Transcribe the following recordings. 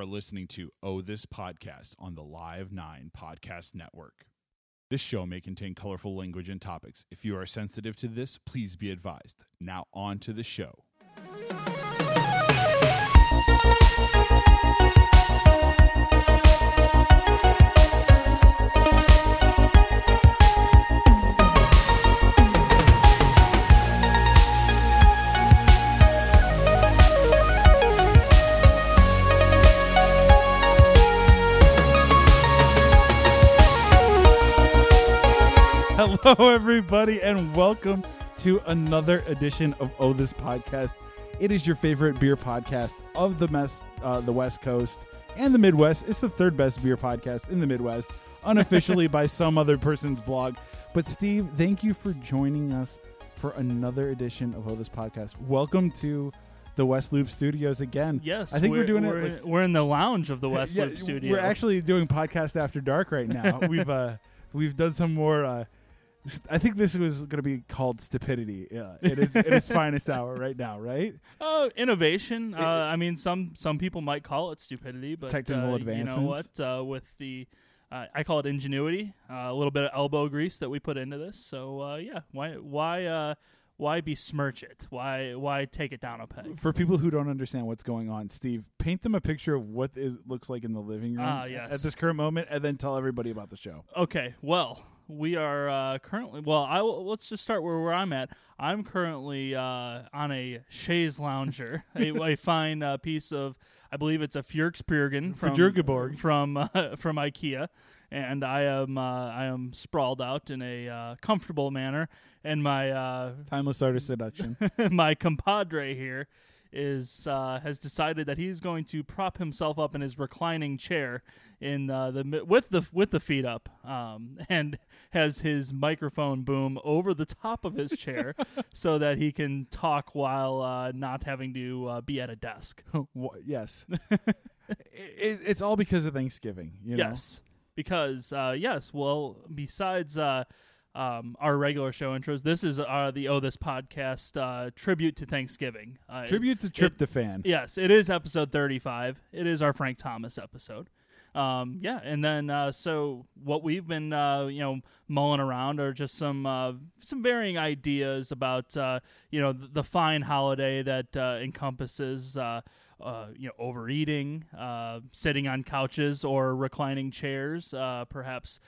are listening to Oh This Podcast on the Live 9 Podcast Network. This show may contain colorful language and topics. If you are sensitive to this, please be advised. Now, on to the show. Hello, everybody, and welcome to another edition of Oh This Podcast. It is your favorite beer podcast of the mess, uh, the West Coast and the Midwest. It's the third best beer podcast in the Midwest, unofficially by some other person's blog. But Steve, thank you for joining us for another edition of Oh This Podcast. Welcome to the West Loop Studios again. Yes, I think we're, doing we're, it. Like, we're in the lounge of the West yeah, Loop studio. We're actually doing podcast after dark right now. we've uh, we've done some more. Uh, I think this was going to be called stupidity. Yeah, it is in its finest hour right now, right? oh innovation. Uh, I mean, some some people might call it stupidity, but Technical uh, advancements. You know what? Uh, with the uh, I call it ingenuity. Uh, a little bit of elbow grease that we put into this. So uh, yeah, why why uh, why besmirch it? Why why take it down a peg? For people who don't understand what's going on, Steve, paint them a picture of what is looks like in the living room Ah, yes. at this current moment, and then tell everybody about the show. Okay, well, we are uh, currently. Well, I will, let's just start where, where I'm at. I'm currently uh, on a chaise lounger, a, a fine uh, piece of, I believe it's a Fjörksbjergen from Fjörgeborg. from uh, from IKEA, and I am uh, I am sprawled out in a uh, comfortable manner, and my uh, Timeless artist seduction. my compadre here is uh, has decided that he's going to prop himself up in his reclining chair in uh, the with the with the feet up, um, and has his microphone boom over the top of his chair so that he can talk while uh, not having to uh, be at a desk. Yes, it, it's all because of Thanksgiving. You know? Yes, because uh, yes, well, besides uh, um, our regular show intros, this is uh, the Oh This podcast uh, tribute to Thanksgiving. Uh, Tribute to Tryptophan. Yes, it is episode 35. It is our Frank Thomas episode. Um, yeah, and then uh, so what we've been uh, you know mulling around are just some uh, some varying ideas about uh, you know the, the fine holiday that uh, encompasses uh, uh, you know overeating, uh, sitting on couches or reclining chairs, uh, perhaps.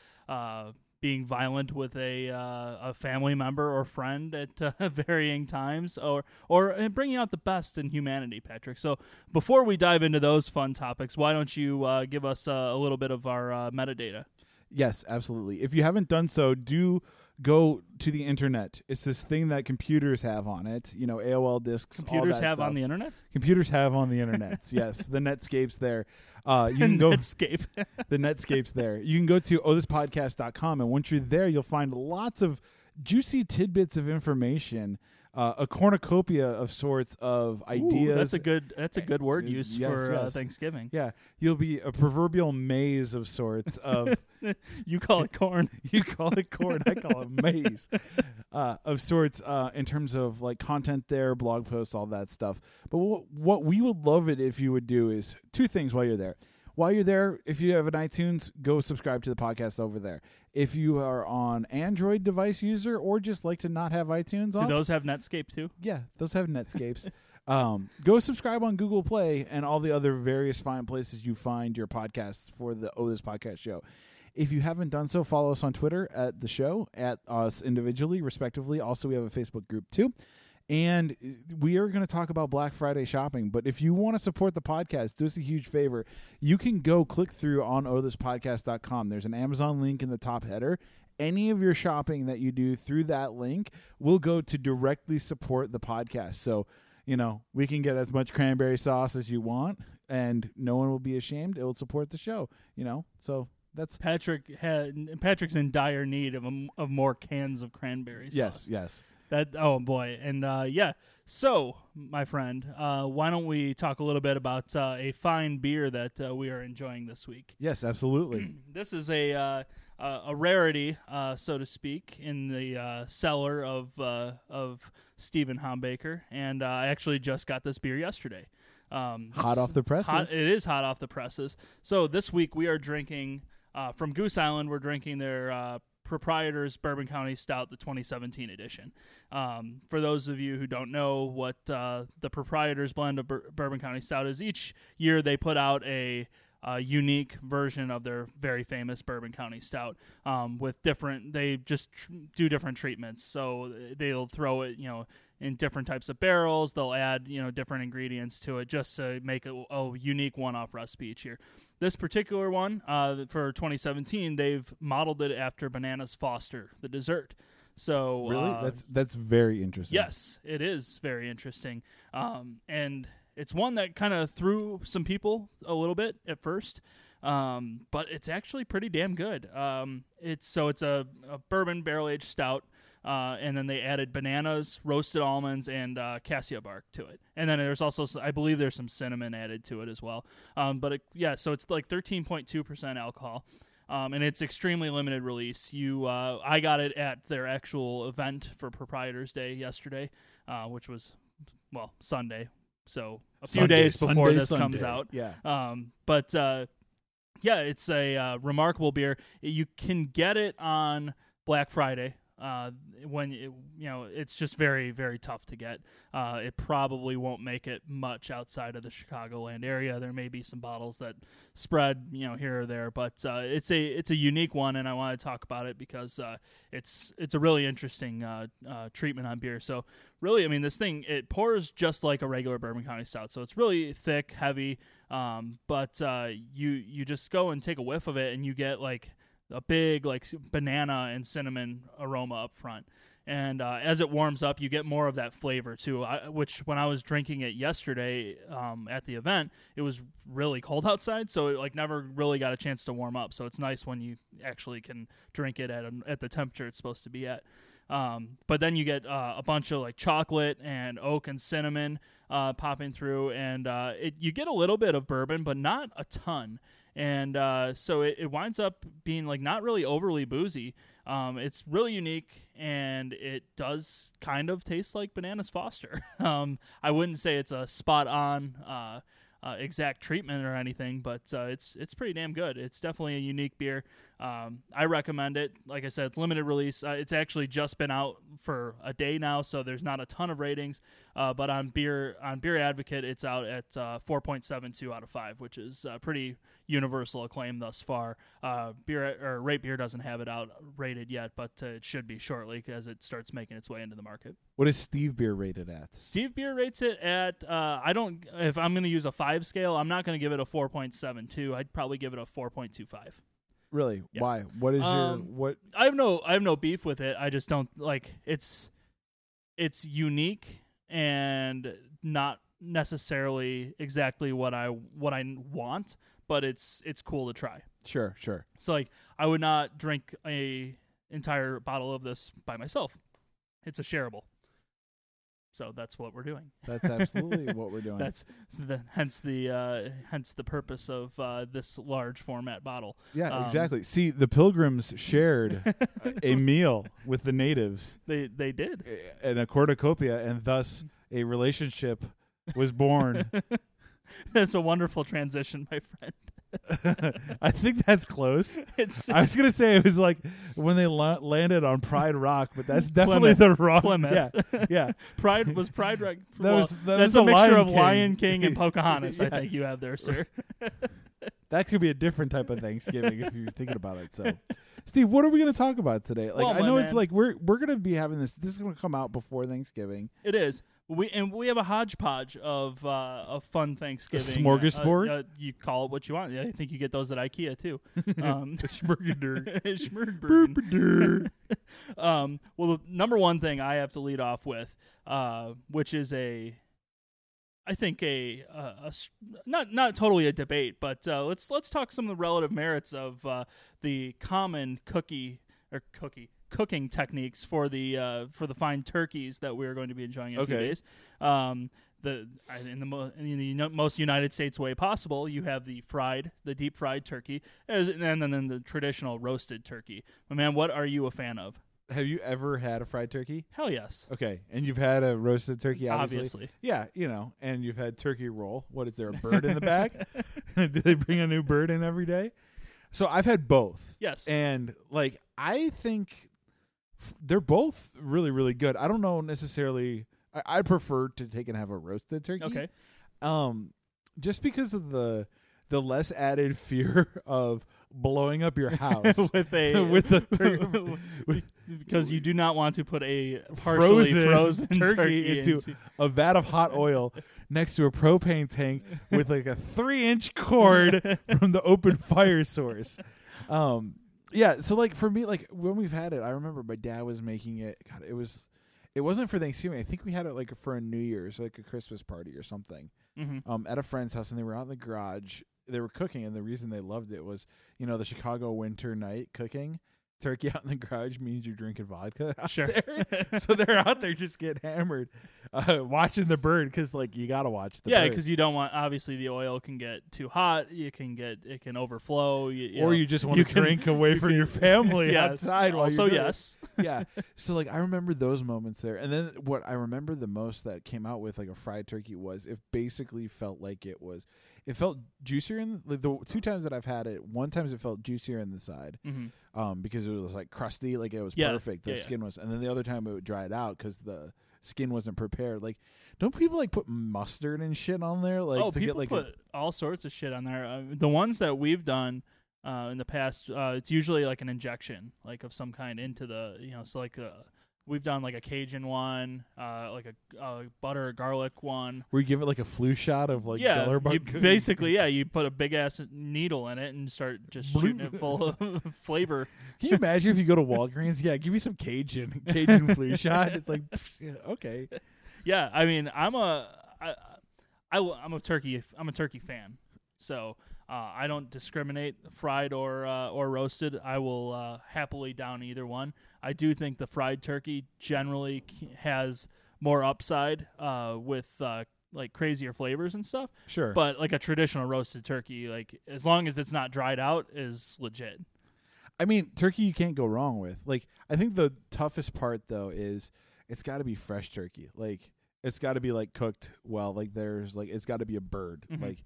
Being violent with a uh, a family member or friend at uh, varying times, or or uh, bringing out the best in humanity, Patrick. So before we dive into those fun topics, why don't you uh, give us uh, a little bit of our uh, metadata? Yes, absolutely. If you haven't done so, do go to the internet. It's this thing that computers have on it. You know, AOL discs. Computers have on the internet. computers have on the internet. yes, the Netscape's there. Uh, you can go. Netscape. the Netscape's there. You can go to ohthispodcast.com, and once you're there, you'll find lots of juicy tidbits of information, uh, a cornucopia of sorts of ideas. Ooh, that's a good. That's a good word Yes, use yes, for Uh. Thanksgiving. yeah, you'll be a proverbial maze of sorts of You call it corn. you call it corn, I call it maze uh, of sorts uh, in terms of like content there, blog posts, all that stuff. But what, what we would love it if you would do is two things while you're there. While you're there, if you have an iTunes, go subscribe to the podcast over there. If you are on Android device user or just like to not have iTunes on, Do those have Netscape too? yeah, those have Netscapes. um, go subscribe on Google Play and all the other various fine places you find your podcasts for the Oh This Podcast Show. If you haven't done so, follow us on Twitter at the show, at us individually, respectively. Also, we have a Facebook group too. And uh, we are going to talk about Black Friday shopping. But if you want to support the podcast, do us a huge favor. You can go click through on ohthispodcast.com. There's an Amazon link in the top header. Any of your shopping that you do through that link will go to directly support the podcast. So, you know, we can get as much cranberry sauce as you want, and no one will be ashamed. It will support the show, you know? So that's. Patrick had Patrick's in dire need of a, of more cans of cranberry sauce. Yes, yes. That oh boy, and uh, yeah. So, my friend, uh, why don't we talk a little bit about uh, a fine beer that uh, we are enjoying this week? Yes, absolutely. This is a uh, uh, a rarity, uh, so to speak, in the uh, cellar of uh, of Stephen Hombaker, and uh, I actually just got this beer yesterday. Um, Hot off the presses. Hot, it is hot off the presses. So this week we are drinking uh, from Goose Island. We're drinking their uh, proprietor's Bourbon County Stout, the 2017 edition. Um, for those of you who don't know what uh, the proprietor's blend of Bur- Bourbon County Stout is, each year they put out a uh, unique version of their very famous Bourbon County Stout um, with different. They just tr- do different treatments. So they'll throw it, you know, in different types of barrels. They'll add, you know, different ingredients to it just to make a, a unique one-off recipe each year. This particular one uh, for 2017, they've modeled it after Bananas Foster, the dessert. So really, uh, that's that's very interesting. Yes, it is very interesting. Um, and it's one that kind of threw some people a little bit at first. Um, but it's actually pretty damn good. Um, it's so it's a, a bourbon barrel aged stout. Uh, and then they added bananas, roasted almonds, and uh, cassia bark to it. And then there's also, I believe, there's some cinnamon added to it as well. Um, but it, yeah, so it's like 13.2 percent alcohol, um, and it's extremely limited release. You, uh, I got it at their actual event for Proprietors Day yesterday, uh, which was well Sunday, so a few Sunday, days before Sunday, this comes out. Yeah. Um, but uh, yeah, it's a uh, remarkable beer. You can get it on Black Friday. Uh, when it, you know it's just very very tough to get. Uh, it probably won't make it much outside of the Chicagoland area. There may be some bottles that spread you know here or there, but uh, it's a it's a unique one, and I want to talk about it because uh, it's it's a really interesting uh, uh, treatment on beer. So really, I mean, this thing it pours just like a regular Bourbon County Stout, so it's really thick, heavy. Um, but you you just go and take a whiff of it, and you get like a big like banana and cinnamon aroma up front. And uh, as it warms up, you get more of that flavor too. I, which when I was drinking it yesterday um, at the event, it was really cold outside, so it like never really got a chance to warm up. So it's nice when you actually can drink it at a, at the temperature it's supposed to be at. Um, but then you get uh, a bunch of like chocolate and oak and cinnamon uh, popping through, and uh, it, you get a little bit of bourbon, but not a ton. And uh, so it, it winds up being like not really overly boozy. Um, it's really unique, and it does kind of taste like Bananas Foster. um, I wouldn't say it's a spot on. Uh, uh, exact treatment or anything, but uh, it's it's pretty damn good. It's definitely a unique beer. Um, I recommend it. Like I said, it's limited release. Uh, it's actually just been out for a day now, so there's not a ton of ratings. Uh, but on beer on Beer Advocate, it's out at uh, 4.72 out of five, which is uh, pretty universal acclaim thus far. beer or Rate Beer doesn't have it out rated yet, but it should be shortly as it starts making its way into the market. What is Steve Beer rated at? Steve Beer rates it at I don't. If I'm going to use a five scale, I'm not going to give it a 4.72. I'd probably give it a 4.25. Really? Yeah. Why? What is Um, your what? I have no I have no beef with it. I just don't like it's it's unique and not necessarily exactly what I what I want, but it's it's cool to try. Sure, sure. So like I would not drink a entire bottle of this by myself. It's a shareable. So that's what we're doing. That's absolutely what we're doing. That's so the, hence the uh, hence the purpose of uh, this large format bottle. yeah, um, exactly. See, the pilgrims shared a meal with the natives They they did. and a cornucopia, and thus a relationship was born. That's a wonderful transition, my friend. I think that's close. It's I was gonna say it was like when they la- landed on Pride Rock, but that's definitely Plymouth. the wrong. Plymouth. Yeah, yeah. Pride was Pride. Rock. That well, was- that that's was a the mixture Lion of King. Lion King and Pocahontas. I think you have there, sir. That could be a different type of Thanksgiving if you're thinking about it. So, Steve, what are we going to talk about today? Like, Well, I know it's like we're we're going to be having this. This is going to come out before Thanksgiving. It is. We and we have a hodgepodge of uh, of fun Thanksgiving. smorgasbord? Uh, uh, you call it what you want. Yeah, I think you get those at IKEA too. Um. Schmurgbergen. um, well, the number one thing I have to lead off with, uh, which is a, I think a not not totally a debate, but uh, let's let's talk some of the relative merits of uh, the common cookie or cookie cooking techniques for the uh, for the fine turkeys that we're going to be enjoying in a few Okay. days. Um, the in the mo- in the uni- most United States way possible, you have the fried, the deep fried turkey, and then then the traditional roasted turkey. But man, what are you a fan of? Have you ever had a fried turkey? Hell yes. Okay, and you've had a roasted turkey, obviously. Obviously. Yeah, you know, and you've had turkey roll. What is there a bird in the back? Do they bring a new bird in every day? So I've had both, Yes. and like I think f- they're both really, really good. I don't know necessarily. I, I prefer to take and have a roasted turkey. okay. Um, just because of the the less added fear of blowing up your house with a with tur- with because you do not want to put a partially Frozen frozen, turkey into- into a vat of hot oil next to a propane tank with like a three inch cord from the open fire source. Um, yeah, so like for me, like when we've had it, I remember my dad was making it. God, it was, it wasn't for Thanksgiving. I think we had it like for a New Year's, like a Christmas party or something. hmm Um, at a friend's house, and they were out in the garage. They were cooking, and the reason they loved it was, you know, the Chicago winter night cooking. Turkey out in the garage means you're drinking vodka. Out Sure. there. so they're out there just getting hammered, uh, watching the bird because like you gotta watch the yeah, because you don't want. Obviously, the oil can get too hot. You can get it can overflow. You, you or know. you just want you to can- drink away from your family outside while also you're doing it. yes. yeah. So like I remember those moments there. And then what I remember the most that came out with like a fried turkey was it basically felt like it was it felt juicier in like the two times that I've had it, one times it felt juicier in the side. hmm Um, because it was like crusty, like it was Yeah. perfect. The Yeah, yeah. skin was, and then the other time it would dry it out because the skin wasn't prepared. Like, don't people like put mustard and shit on there, like oh, to people get like put a, all sorts of shit on there. Uh, the ones that we've done uh, in the past, uh, it's usually like an injection, like of some kind into the, you know, so like uh, we've done like a Cajun one, uh, like a uh, butter garlic one. where you give it like a flu shot of like yeah, you basically, yeah, you put a big ass needle in it and start just shooting it full of flavor. Can you imagine if you go to Walgreens? Yeah, give me some Cajun Cajun flu shot. It's like yeah, okay. Yeah, I mean, I'm a, I, I, am a turkey, I'm a turkey fan. So uh, I don't discriminate, fried or uh, or roasted. I will uh, happily down either one. I do think the fried turkey generally has more upside uh, with uh, like crazier flavors and stuff. Sure. But like a traditional roasted turkey, like as long as it's not dried out, is legit. I mean, turkey you can't go wrong with. Like, I think the toughest part though is it's got to be fresh turkey. Like, it's got to be like cooked well. Like, there's like it's got to be a bird. Mhm. Like,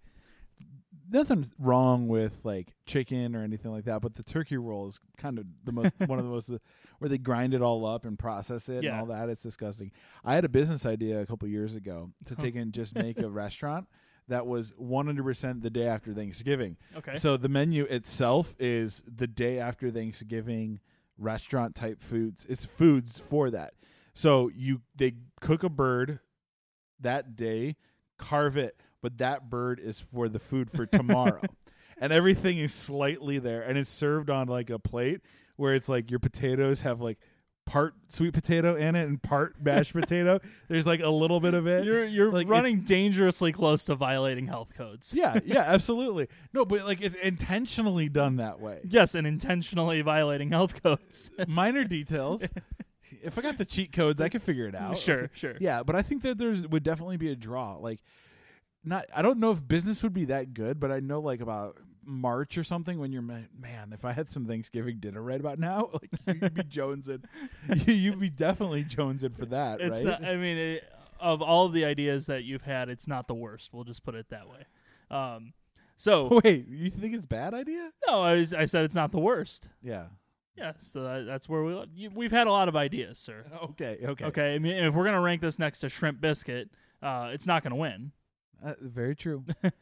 nothing wrong with like chicken or anything like that. But the turkey roll is kind of the most one of the most uh, where they grind it all up and process it Yeah. and all that. It's disgusting. I had a business idea a couple years ago to take and just make a restaurant that was 100% the day after Thanksgiving. Okay. So the menu itself is the day after Thanksgiving restaurant type foods. It's foods for that. So you they cook a bird that day, carve it, but that bird is for the food for tomorrow. and everything is slightly there and it's served on like a plate where it's like your potatoes have like part sweet potato in it and part mashed potato. There's like a little bit of it. you're you're like, running dangerously close to violating health codes. yeah, yeah, absolutely. No, but like it's intentionally done that way. Yes, and intentionally violating health codes. minor details. if I got the cheat codes, I could figure it out. sure, sure. Yeah, but I think that there's would definitely be a draw. Like, not I don't know if business would be that good, but I know like about March or something when you're man, if I had some Thanksgiving dinner right about now, like you'd be jonesing. You- You'd be definitely jonesing for that, It's right? not. I mean, it, of all the ideas that you've had, it's not the worst. We'll just put it that way. Um, so Wait, you think it's a bad idea? no, I, was, I said it's not the worst. Yeah. Yeah, so that, that's where we you, we've had a lot of ideas, sir. Okay. Okay. Okay, I mean, if we're gonna rank this next to shrimp biscuit, uh, it's not gonna win. Uh, very true.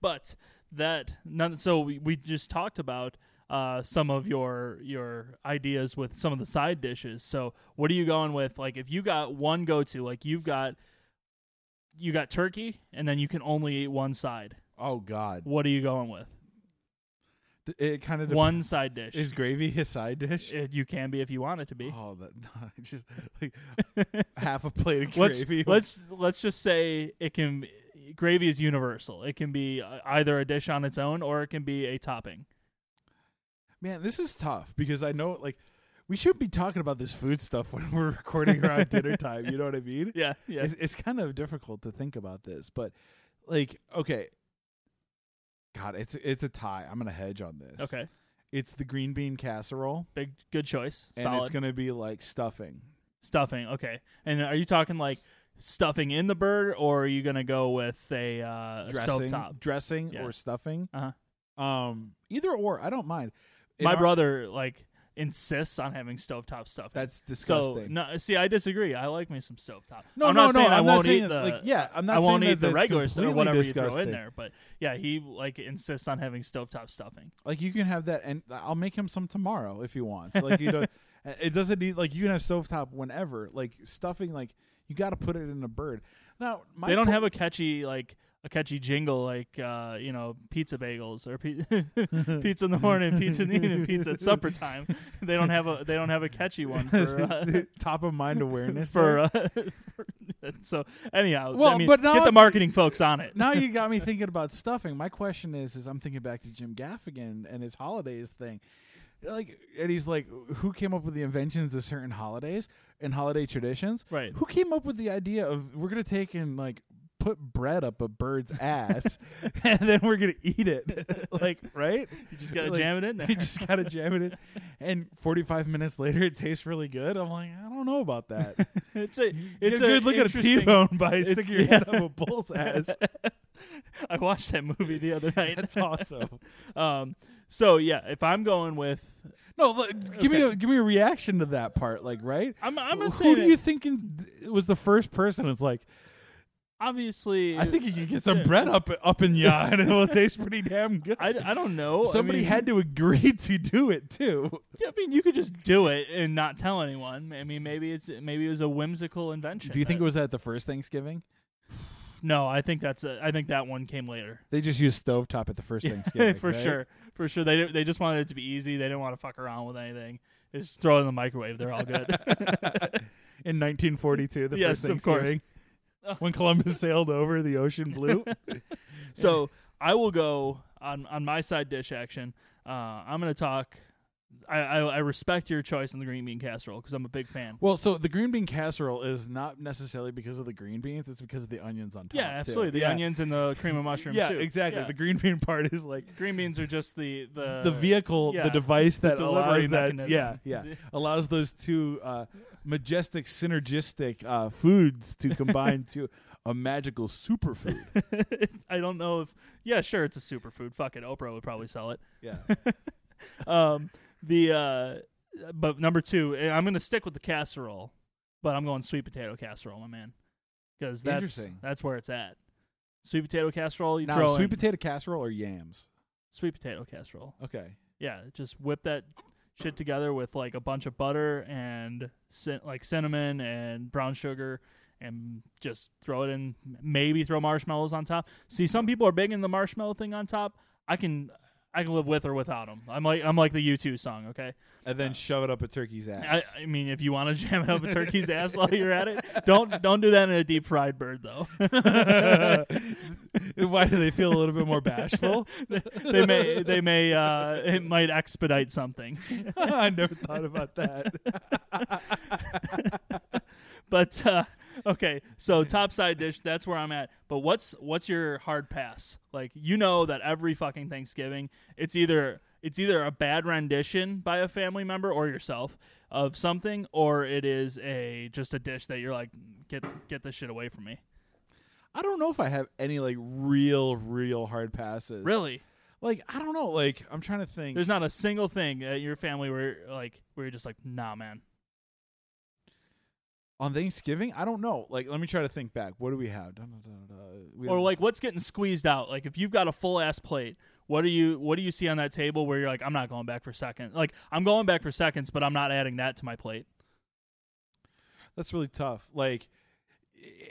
But that none. So we, we just talked about uh, some of your your ideas with some of the side dishes. So what are you going with? Like, if you got one go to, like you've got you got turkey, and then you can only eat one side. oh God. What are you going with? D- It kind of One side dish. is gravy a side dish. It- you can be if you want it to be. Oh, that just like half a plate of let's gravy. let's let's just say it can gravy is universal. It can be uh, either a dish on its own or it can be a topping. Man, this is tough because I know like we shouldn't be talking about this food stuff when we're recording around dinner time. You know what I mean? Yeah, yeah. It's, it's kind of difficult to think about this, but like, okay, God, it's it's a tie. I'm gonna hedge on this. Okay. It's the green bean casserole, Big good choice. and Solid it's gonna be like stuffing. stuffing. Okay. And are you talking like stuffing in the bird, or are you gonna go with a, uh, dressing, stovetop? dressing Yeah. or stuffing. Uh-huh. Um, either or, I don't mind. In My our- brother like insists on having stovetop stuffing. That's so disgusting. no, see, I disagree. I like me some stovetop. no, I'm no, not no. saying I I'm won't not saying eat the. like, yeah, I'm not I won't eat the regular stuff or whatever you throw in there, but yeah, he like insists on having stovetop stuffing. Like you can have that, and I'll make him some tomorrow if he wants. Like you don't. It doesn't need like you can have stovetop whenever. Like stuffing, like you got to put it in a bird. Now my they don't po- have a catchy like a catchy jingle like uh, you know pizza bagels or pi- pizza in the morning, pizza in the evening, pizza at supper time. They don't have a they don't have a catchy one for uh, top of mind awareness for, uh, for so anyhow. Well, I mean, but now- get the marketing folks on it. now you got me thinking about stuffing. My question is, is I'm thinking back to Jim Gaffigan and his holidays thing. Like, and he's like, who came up with the inventions of certain holidays and holiday traditions? Right. Who came up with the idea of we're gonna take and like put bread up a bird's ass and then we're gonna eat it? like, right? You just gotta Like, jam it in there. You just gotta jam it in, and 45 minutes later, it tastes really good. I'm like, I don't know about that. it's a it's a good look at a interesting- T-bone by sticking your head up a bull's ass. I watched that movie the other night. That's awesome. Um. So yeah, if I'm going with, No, look, give me a give me a reaction to that part. Like, right? I'm I'm Who not saying do you think in- was the first person? It's like, obviously. I think you can get some bread up up in ya, and it will taste pretty damn good. I, I don't know. Somebody I mean, had to agree to do it too. Yeah, I mean, you could just do it and not tell anyone. I mean, maybe it's maybe it was a whimsical invention. Do you think it was at the first Thanksgiving? No, I think that's a, I think that one came later. They just used stovetop at the first Thanksgiving, for right? sure, for sure. They they just wanted it to be easy. They didn't want to fuck around with anything. They just throw it in the microwave. They're all good. In 1942, the Yes, first of course. Thanksgiving, when Columbus sailed over the ocean blue. so I will go on on my side dish action. Uh, I'm gonna talk. I, I I respect your choice in the green bean casserole because I'm a big fan. Well, so the green bean casserole is not necessarily because of the green beans; it's because of the onions on top. Yeah, too. absolutely. The Yeah. onions and the cream of mushroom Yeah, soup. exactly. Yeah. The green bean part is like green beans are just the the the vehicle, yeah, the device that delivery allows that. mechanism. Yeah, yeah, allows those two uh, majestic, synergistic uh, foods to combine to a magical superfood. I don't know if yeah, sure, it's a superfood. Fuck it, Oprah would probably sell it. Yeah, Um, the uh, but number two, eh, I'm gonna stick with the casserole, but I'm going sweet potato casserole, my man, because that's Interesting. that's where it's at. Sweet potato casserole, you now throw sweet in potato casserole or yams. sweet potato casserole. Okay, Yeah, just whip that shit together with like a bunch of butter and cin- like cinnamon and brown sugar and just throw it in maybe throw marshmallows on top. See, some people are big in the marshmallow thing on top. I can I can live with or without them. I'm like I'm like the U2 song, okay? and then shove it up a turkey's ass. I, I mean, if you want to jam it up a turkey's ass while you're at it, don't don't do that in a deep fried bird though. Why do they feel a little bit more bashful? they may they may uh it might expedite something. I never thought about that. But uh, okay, so top side dish, that's where I'm at. But what's what's your hard pass? Like you know that every fucking Thanksgiving, it's either it's either a bad rendition by a family member or yourself of something, or it is a just a dish that you're like get get this shit away from me. I don't know if I have any like real, real hard passes. Really, Like I don't know. Like I'm trying to think. there's not a single thing at your family where like where you're just like nah, man. On Thanksgiving, I don't know. Like, let me try to think back. What do we have? Dun, dun, dun. We Or like what's getting squeezed out? Like if you've got a full ass plate, what do you what do you see on that table where you're like, I'm not going back for second. Like I'm going back for seconds, but I'm not adding that to my plate. that's really tough. Like,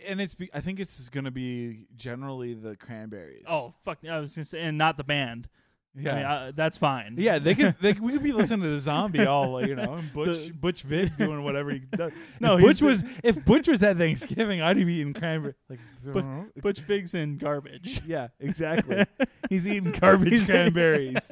and it's. Be, I think it's going to be generally the cranberries. Oh fuck! I was gonna say, and not the band. Yeah. I mean, uh, that's fine. yeah, they could. They, we could be listening to the zombie all, like, you know, and Butch The- Butch Vig doing whatever he does. No, if Butch he's- was if Butch was at Thanksgiving, I'd be eating cranberry. Like, Butch Vig's in garbage. yeah, exactly. He's eating garbage He's- cranberries.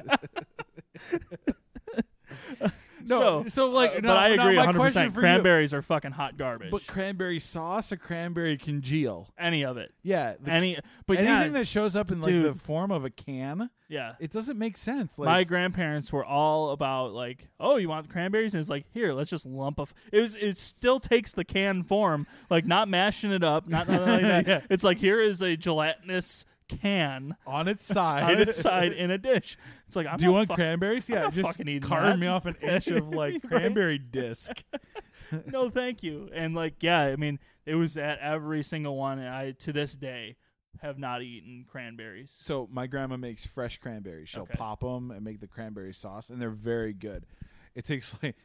No, so, so, like, uh, no, but I agree 100. question percent for you- Cranberries are fucking hot garbage. But cranberry sauce or cranberry congeal? any of it, Yeah, the, any, but anything yeah, that shows up in like dude. the form of a can, yeah. it doesn't make sense. Like, my grandparents were all about like, oh, you want cranberries? And it's like, here, let's just lump of. It was. It still takes the can form, like not mashing it up, not nothing like that. Yeah. It's like here is a gelatinous can on its side, on its side in a dish. It's like, I'm Do you want fuck- cranberries? I'm Yeah, not just fucking eating carve that. me off an inch of like Right. cranberry disc. no, thank you. And like, yeah, I mean, it was at every single one. And I to this day have not eaten cranberries. So my grandma makes fresh cranberries. She'll Okay. pop them and make the cranberry sauce, and they're very good. It takes like.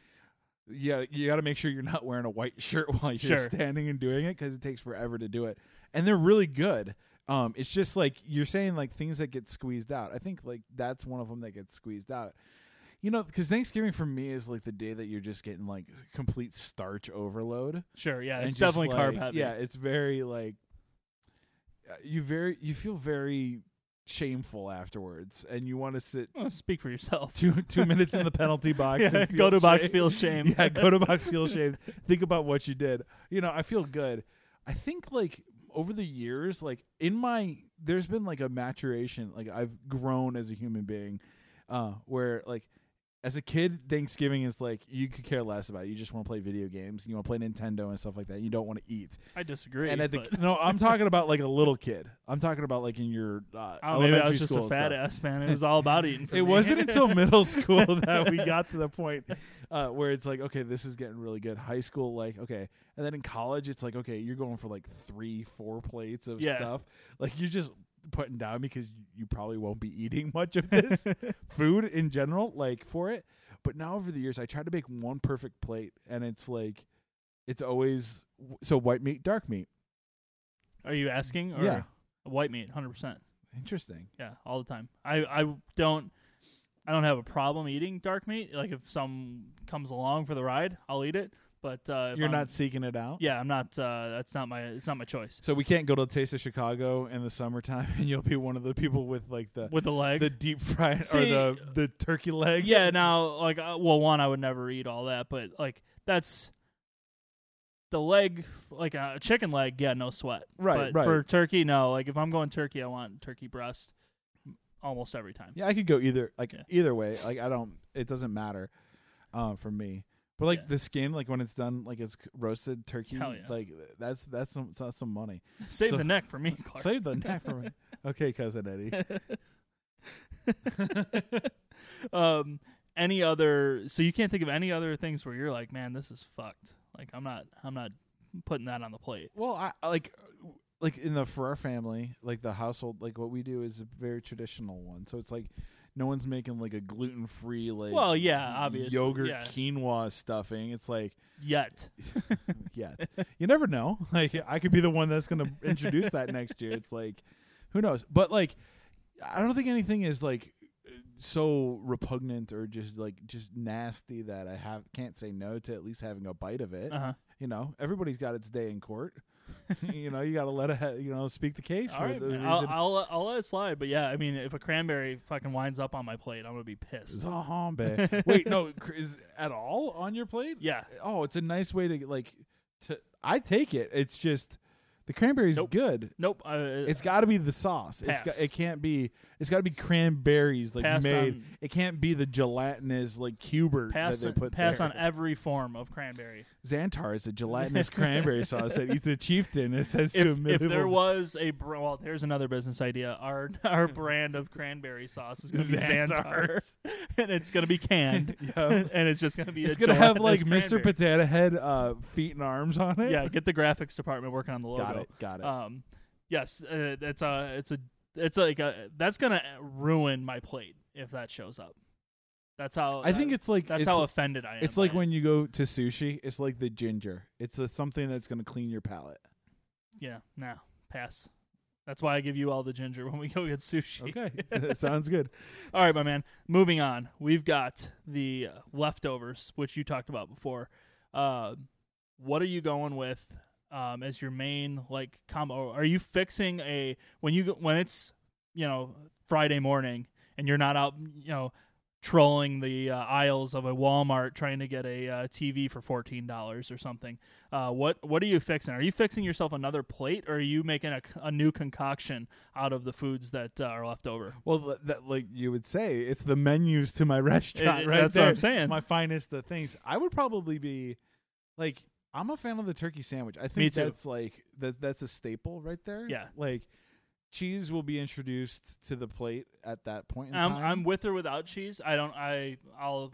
Yeah, you got to make sure you're not wearing a white shirt while you're Sure. standing and doing it because it takes forever to do it, and they're really good. Um, it's just like you're saying, like things that get squeezed out. I think like that's one of them that gets squeezed out. You know, because Thanksgiving for me is like the day that you're just getting like complete starch overload. Sure, yeah, and it's just, definitely carb heavy. Yeah, it's very like uh, you very you feel very shameful afterwards, and you want to sit Well, speak for yourself. two two minutes in the penalty box. Yeah, and go to box, feel shame. Yeah, go to box, feel shame. Think about what you did. You know, I feel good. I think like over the years, like in my, there's been like a maturation. Like I've grown as a human being, uh, where like as a kid, Thanksgiving is like you could care less about. It. You just want to play video games. You want to play Nintendo and stuff like that. You don't want to eat. I disagree. and at the but- no, I'm talking about like a little kid. I'm talking about like in your uh, Oh, maybe I elementary was just a fat ass man. It was all about eating. For It me. wasn't until middle school that we got to the point uh, where it's like, okay, this is getting really good. High school, like, okay, and then in college, it's like, okay, you're going for like three, four plates of Yeah. stuff. Like you're just putting down because you probably won't be eating much of this food in general, like for it. But now over the years, I try to make one perfect plate, and it's like, it's always so white meat, dark meat. Are you asking? Or Yeah. white meat, hundred percent. Interesting. Yeah, all the time. I I don't I don't have a problem eating dark meat. Like if some comes along for the ride, I'll eat it. But uh, You're I'm- not seeking it out. Yeah, I'm not. Uh, that's not my. It's not my choice. So we can't go to the Taste of Chicago in the summertime, and you'll be one of the people with like the With the leg. the deep fried or the the turkey leg. yeah. Now, like, uh, well, one, I would never eat all that, but like that's the leg, like a chicken leg. Yeah, no sweat. Right, But right. For turkey, no. Like if I'm going turkey, I want turkey breast almost every time. Yeah, I could go either like Yeah. either way. Like I don't, it doesn't matter, um, for me. But like Yeah. the skin, like when it's done, like it's roasted turkey, yeah. like that's that's some that's some money. Save So- the neck for me, Clark. Save the neck for me. Okay, cousin Eddie. um, any other? So you can't think of any other things where you're like, man, this is fucked. Like I'm not. I'm not putting that on the plate. Well, I I like like in the for our family, like the household, like what we do is a very traditional one. So it's like no one's making like a gluten free like Well, yeah, obviously, yogurt yeah. quinoa stuffing. It's like Yet. yet. you never know. Like I could be the one that's going to introduce that next year. It's like who knows. But like I don't think anything is like so repugnant or just like just nasty that I have can't say no to at least having a bite of it. Uh huh. You know, everybody's got its day in court. you know, you got to let it, you know, speak the case All for right, the reason. I'll, I'll I'll let it slide. But yeah, I mean, if a cranberry fucking winds up on my plate, I'm gonna be pissed. Zombie. Wait, no, is at all on your plate? Yeah. Oh, it's a nice way to like. To I take it. It's just the cranberry's Nope. good. Nope. Uh, It's got to be the sauce. It's got, it can't be. It's got to be cranberries like Pass made. on- It can't be the gelatinous like cubert pass that they put pass there. on every form of cranberry. Xantar is a gelatinous cranberry sauce that eats a chieftain. It says to a If, if there was a br- well, there's another business idea. Our our brand of cranberry sauce is going to be Xantar, Xantars. and it's going to be canned, Yeah. and it's just going to be. It's gonna have like Mr. Potato Head uh, feet and arms on it. Yeah, get the graphics department working on the logo. got it. Got it. Um, yes, uh, it's a it's a it's like a, that's gonna ruin my plate if that shows up. That's how I think it's like that's it's, how offended I am. it's like when you go to sushi. It's like the ginger. It's a, something that's gonna clean your palate. yeah, nah, pass. That's why I give you all the ginger when we go get sushi. Okay, sounds good. All right, my man. Moving on, we've got the uh, leftovers, which you talked about before. Uh, what are you going with um, as your main like combo? Are you fixing a when you go, when it's you know Friday morning and you're not out you know trolling the uh, aisles of a Walmart trying to get a uh, TV for fourteen dollars or something. Uh, what what are you fixing? Are you fixing yourself another plate, or are you making a, a new concoction out of the foods that uh, are left over? Well, that like you would say, it's the menus to my restaurant, It- right that's what. I'm saying. My finest of things. I would probably be like, I'm a fan of the turkey sandwich. I think that's like that. That's a staple right there. Yeah. like cheese will be introduced to the plate at that point in I'm time. I'm with or without cheese. I don't. I I'll.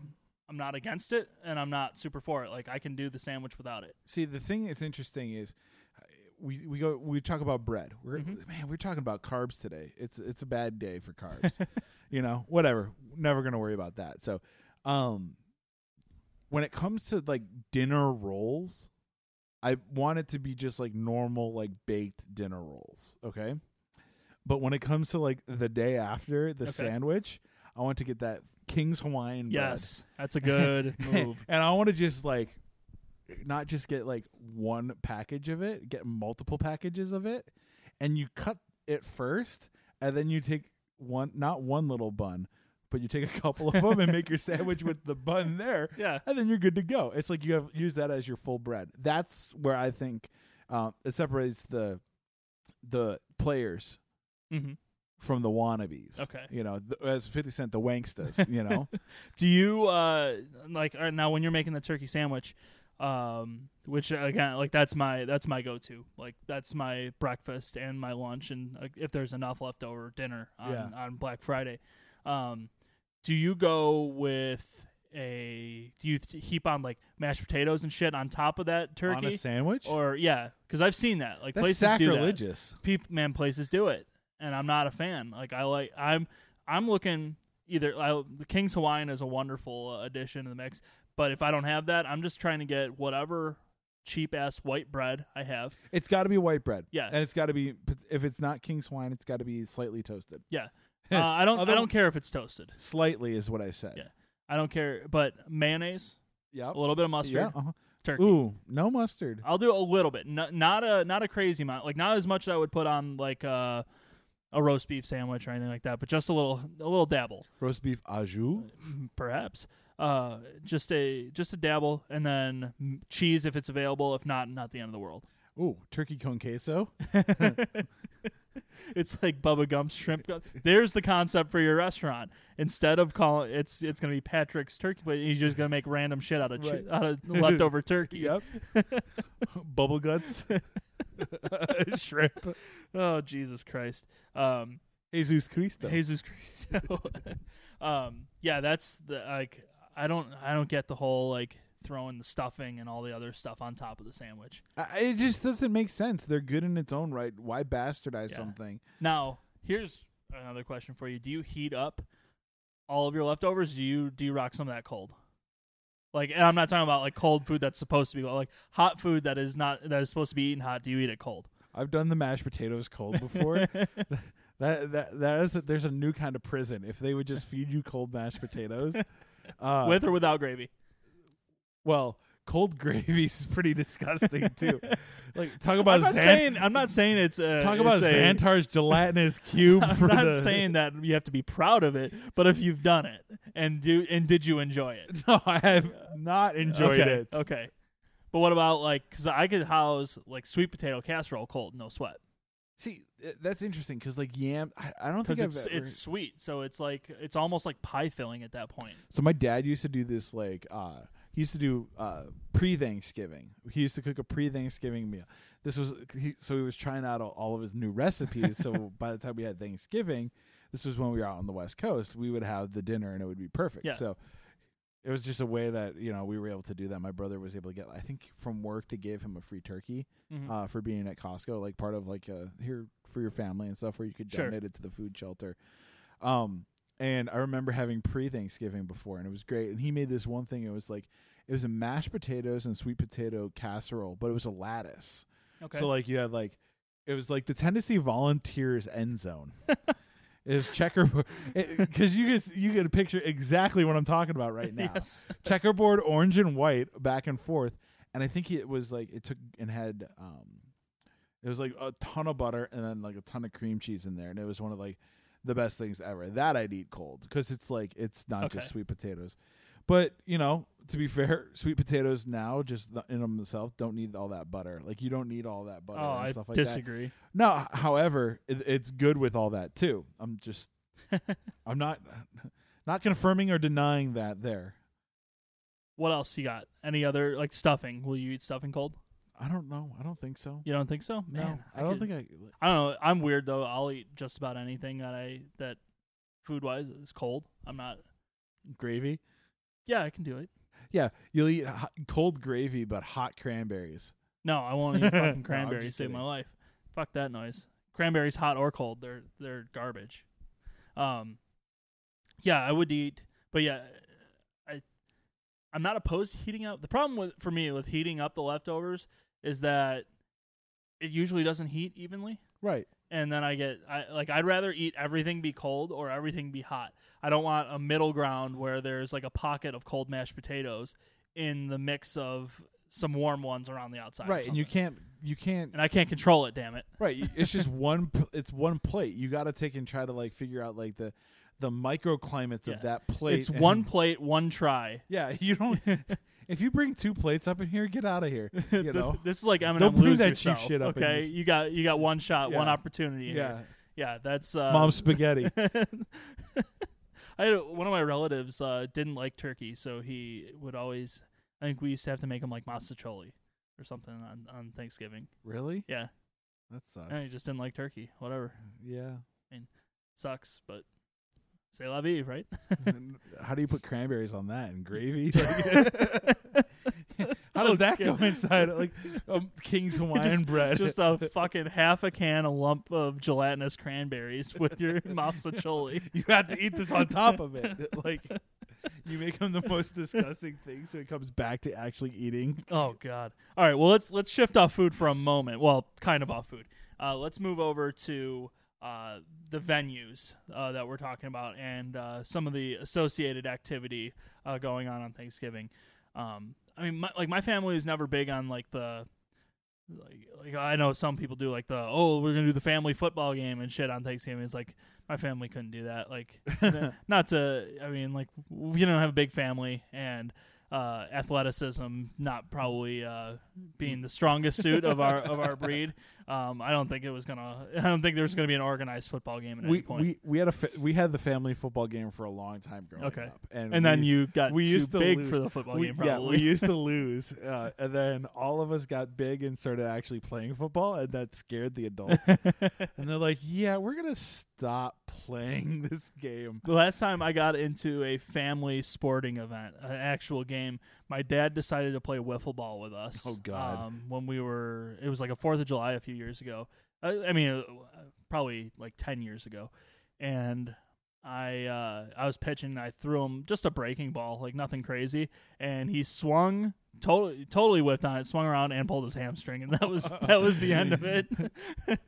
I'm not against it, and I'm not super for it. Like I can do the sandwich without it. See, the thing that's interesting is uh, we we go we talk about bread. We're Mhm. man, we're talking about carbs today. It's it's a bad day for carbs. you know, whatever. Never going to worry about that. So, um when it comes to like dinner rolls, I want it to be just like normal like baked dinner rolls, okay? But when it comes to like the day after the Okay. sandwich, I want to get that King's Hawaiian bread Yes, that's a good move. and I want to just like not just get like one package of it, get multiple packages of it, and you cut it first, and then you take one, not one little bun, but you take a couple of them and make your sandwich with the bun there, Yeah. and then you're good to go. It's like you have use that as your full bread. That's where I think um, it separates the the players hmm from the wannabes. Okay. you know, th- as Fifty Cent, the wanksters. You know, Do you uh like uh, now when you're making the turkey sandwich, um, which again like that's my that's my go-to. Like that's my breakfast and my lunch, and uh, if there's enough left over dinner on Yeah. on Black Friday, um, do you go with a do you th- heap on like mashed potatoes and shit on top of that on a turkey? sandwich. Or yeah, because I've seen that. Like That's places do that. sacrilegious. Man, places do it, and I'm not a fan. Like I like I'm I'm looking either I, the King's Hawaiian is a wonderful uh, addition to the mix, but if I don't have that, I'm just trying to get whatever cheap ass white bread I have. It's got to be white bread. Yeah. and it's got to be. If it's not King's wine, it's got to be slightly toasted. Yeah, uh, I don't I don't care if it's toasted. Slightly is what I said. Yeah. I don't care, but mayonnaise, Yep. a little bit of mustard, Yeah. Uh-huh. turkey. Ooh, no mustard. I'll do a little bit, not, not a not a crazy amount, like not as much as I would put on like uh, a roast beef sandwich or anything like that, but just a little a little dabble. Roast beef au jus. perhaps uh just a just a dabble and then mm, cheese if it's available if not not the end of the world Ooh, turkey con queso. it's like bubba gump's shrimp gu- there's the concept for your restaurant instead of calling it's it's gonna be patrick's turkey but he's just gonna make random shit out of chi- Right. out of leftover turkey Yep. Bubble guts. Shrimp. oh jesus christ um Jesus Cristo. jesus Cristo. um yeah that's the like i don't i don't get the whole like throwing the stuffing and all the other stuff on top of the sandwich I, it just doesn't make sense. They're good in its own right. Why bastardize Yeah. something? Now, here's another question for you: Do you heat up all of your leftovers? Do you do you rock some of that cold? Like, and I'm not talking about like cold food that's supposed to be like hot food that is not that is supposed to be eaten hot. Do you eat it cold? I've done the mashed potatoes cold before. that that that is a, there's a new kind of prison. If they would just feed you cold mashed potatoes, uh, With or without gravy? well, cold gravy is pretty disgusting too. like talk about I'm not Xan- saying I'm not saying it's uh, talk about it's a- Xantar's gelatinous cube I'm for not the. saying that you have to be proud of it, but if you've done it and do and did you enjoy it? No, I have not enjoyed okay, it. Okay. But what about like? Because I could house like sweet potato casserole cold, no sweat. See, uh, that's interesting because like yam, I, I don't think it's ever- it's sweet, so it's like it's almost like pie filling at that point. So my dad used to do this like uh he used to do uh pre Thanksgiving. He used to cook a pre Thanksgiving meal. This was he, so he was trying out all, of his new recipes. so by the time we had Thanksgiving, this was when we were out on the West Coast. We would have the dinner and it would be perfect. Yeah. So it was just a way that you know we were able to do that. My brother was able to get. I think from work they gave him a free turkey Mhm. uh, for being at Costco, like part of like uh, here for your family and stuff, where you could Sure. donate it to the food shelter. Um, and I remember having pre Thanksgiving before, and it was great. And he made this one thing. It was like it was a mashed potatoes and sweet potato casserole, but it was a lattice. okay. So like you had like it was like the Tennessee Volunteers end zone. it was checkerboard because you could you get a picture exactly what I'm talking about right now yes. checkerboard orange and white back and forth and i think it was like it took and had um it was like a ton of butter and then like a ton of cream cheese in there and it was one of like the best things ever. That I'd eat cold because it's like it's not just sweet potatoes. But you know, to be fair, sweet potatoes now just th- in them themselves don't need all that butter. Like you don't need all that butter oh, and I stuff like that. disagree. No, however, it, it's good with all that too. I'm just, I'm not, not confirming or denying that there. What else you got? Any other like stuffing? Will you eat stuffing cold? I don't know. I don't think so. You don't think so? No, Man, I, don't could- think I. I don't know. I'm weird though. I'll eat just about anything that I that food wise is cold. I'm not. Gravy. Yeah, I can do it. Yeah, you'll eat hot, cold gravy, but hot cranberries. No, I won't eat fucking cranberries. just Save my life. Fuck that noise. Cranberries, hot or cold, they're they're garbage. Um, yeah, I would eat, but yeah, I I'm not opposed to heating up. The problem with for me with heating up the leftovers is that it usually doesn't heat evenly. Right. and then I get I like I'd rather eat everything be cold or everything be hot. I don't want a middle ground where there's like a pocket of cold mashed potatoes in the mix of some warm ones around the outside. Right, and you can't. You can't. and I can't control it. Damn it! Right. It's just one. It's one plate. You got to take and try to like figure out like the, the microclimates Yeah. of that plate. it's one plate, one try. Yeah, you don't. if you bring two plates up in here, get out of here. You this, know. this is like Eminem. Don't bring that cheap shit up Okay, you got you got one shot, one opportunity. Yeah. here. yeah. That's uh, Mom spaghetti. I had a, one of my relatives uh, didn't like turkey, so he would always. I think we used to have to make him like mostaccioli or something on on Thanksgiving. really? Yeah, That sucks. and he just didn't like turkey. Whatever, Yeah. I mean, sucks, but say la vie, right? How do you put cranberries on that and gravy? Like- How does that go inside like um, King's Hawaiian Just- bread? just a fucking half a can, a lump of gelatinous cranberries with your mostaccioli. you have to eat this on top of it. Like you make them the most disgusting thing, so it comes back to actually eating. Oh God! All right, well let's let's shift off food for a moment. Well, kind of off food. Uh, let's move over to uh, the venues uh, that we're talking about and uh, some of the associated activity uh, going on on Thanksgiving. Um, I mean, my, like my family is never big on like the. Like, like I know some people do like the oh we're gonna do the family football game and shit on Thanksgiving. It's like my family couldn't do that. Like not to I mean like we don't have a big family and uh, athleticism not probably uh, being the strongest suit of our of our breed. Um, I don't think it was gonna. I don't think there's gonna be an organized football game at We, any point. we we had a fa- we had the family football game for a long time growing Okay. up, and and then you got we too used to big lose. for the football we, game. yeah, we used to lose, uh, and then all of us got big and started actually playing football, and that scared the adults. and they're like, "Yeah, we're gonna stop playing this game." The last time I got into a family sporting event, an actual game, my dad decided to play wiffle ball with us. Oh, God. Um, when we were, it was like a Fourth of July a few years ago. I, I mean, uh, probably like ten years ago, and I uh, I was pitching. And I threw him just a breaking ball, like nothing crazy, and he swung. Totally, totally whipped on it, swung around and pulled his hamstring, and that was that was the end of it. that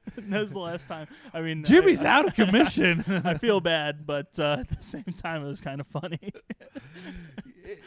was the last time. I mean, Jimmy's I- out of commission. I feel bad, but uh, at the same time, it was kind of funny.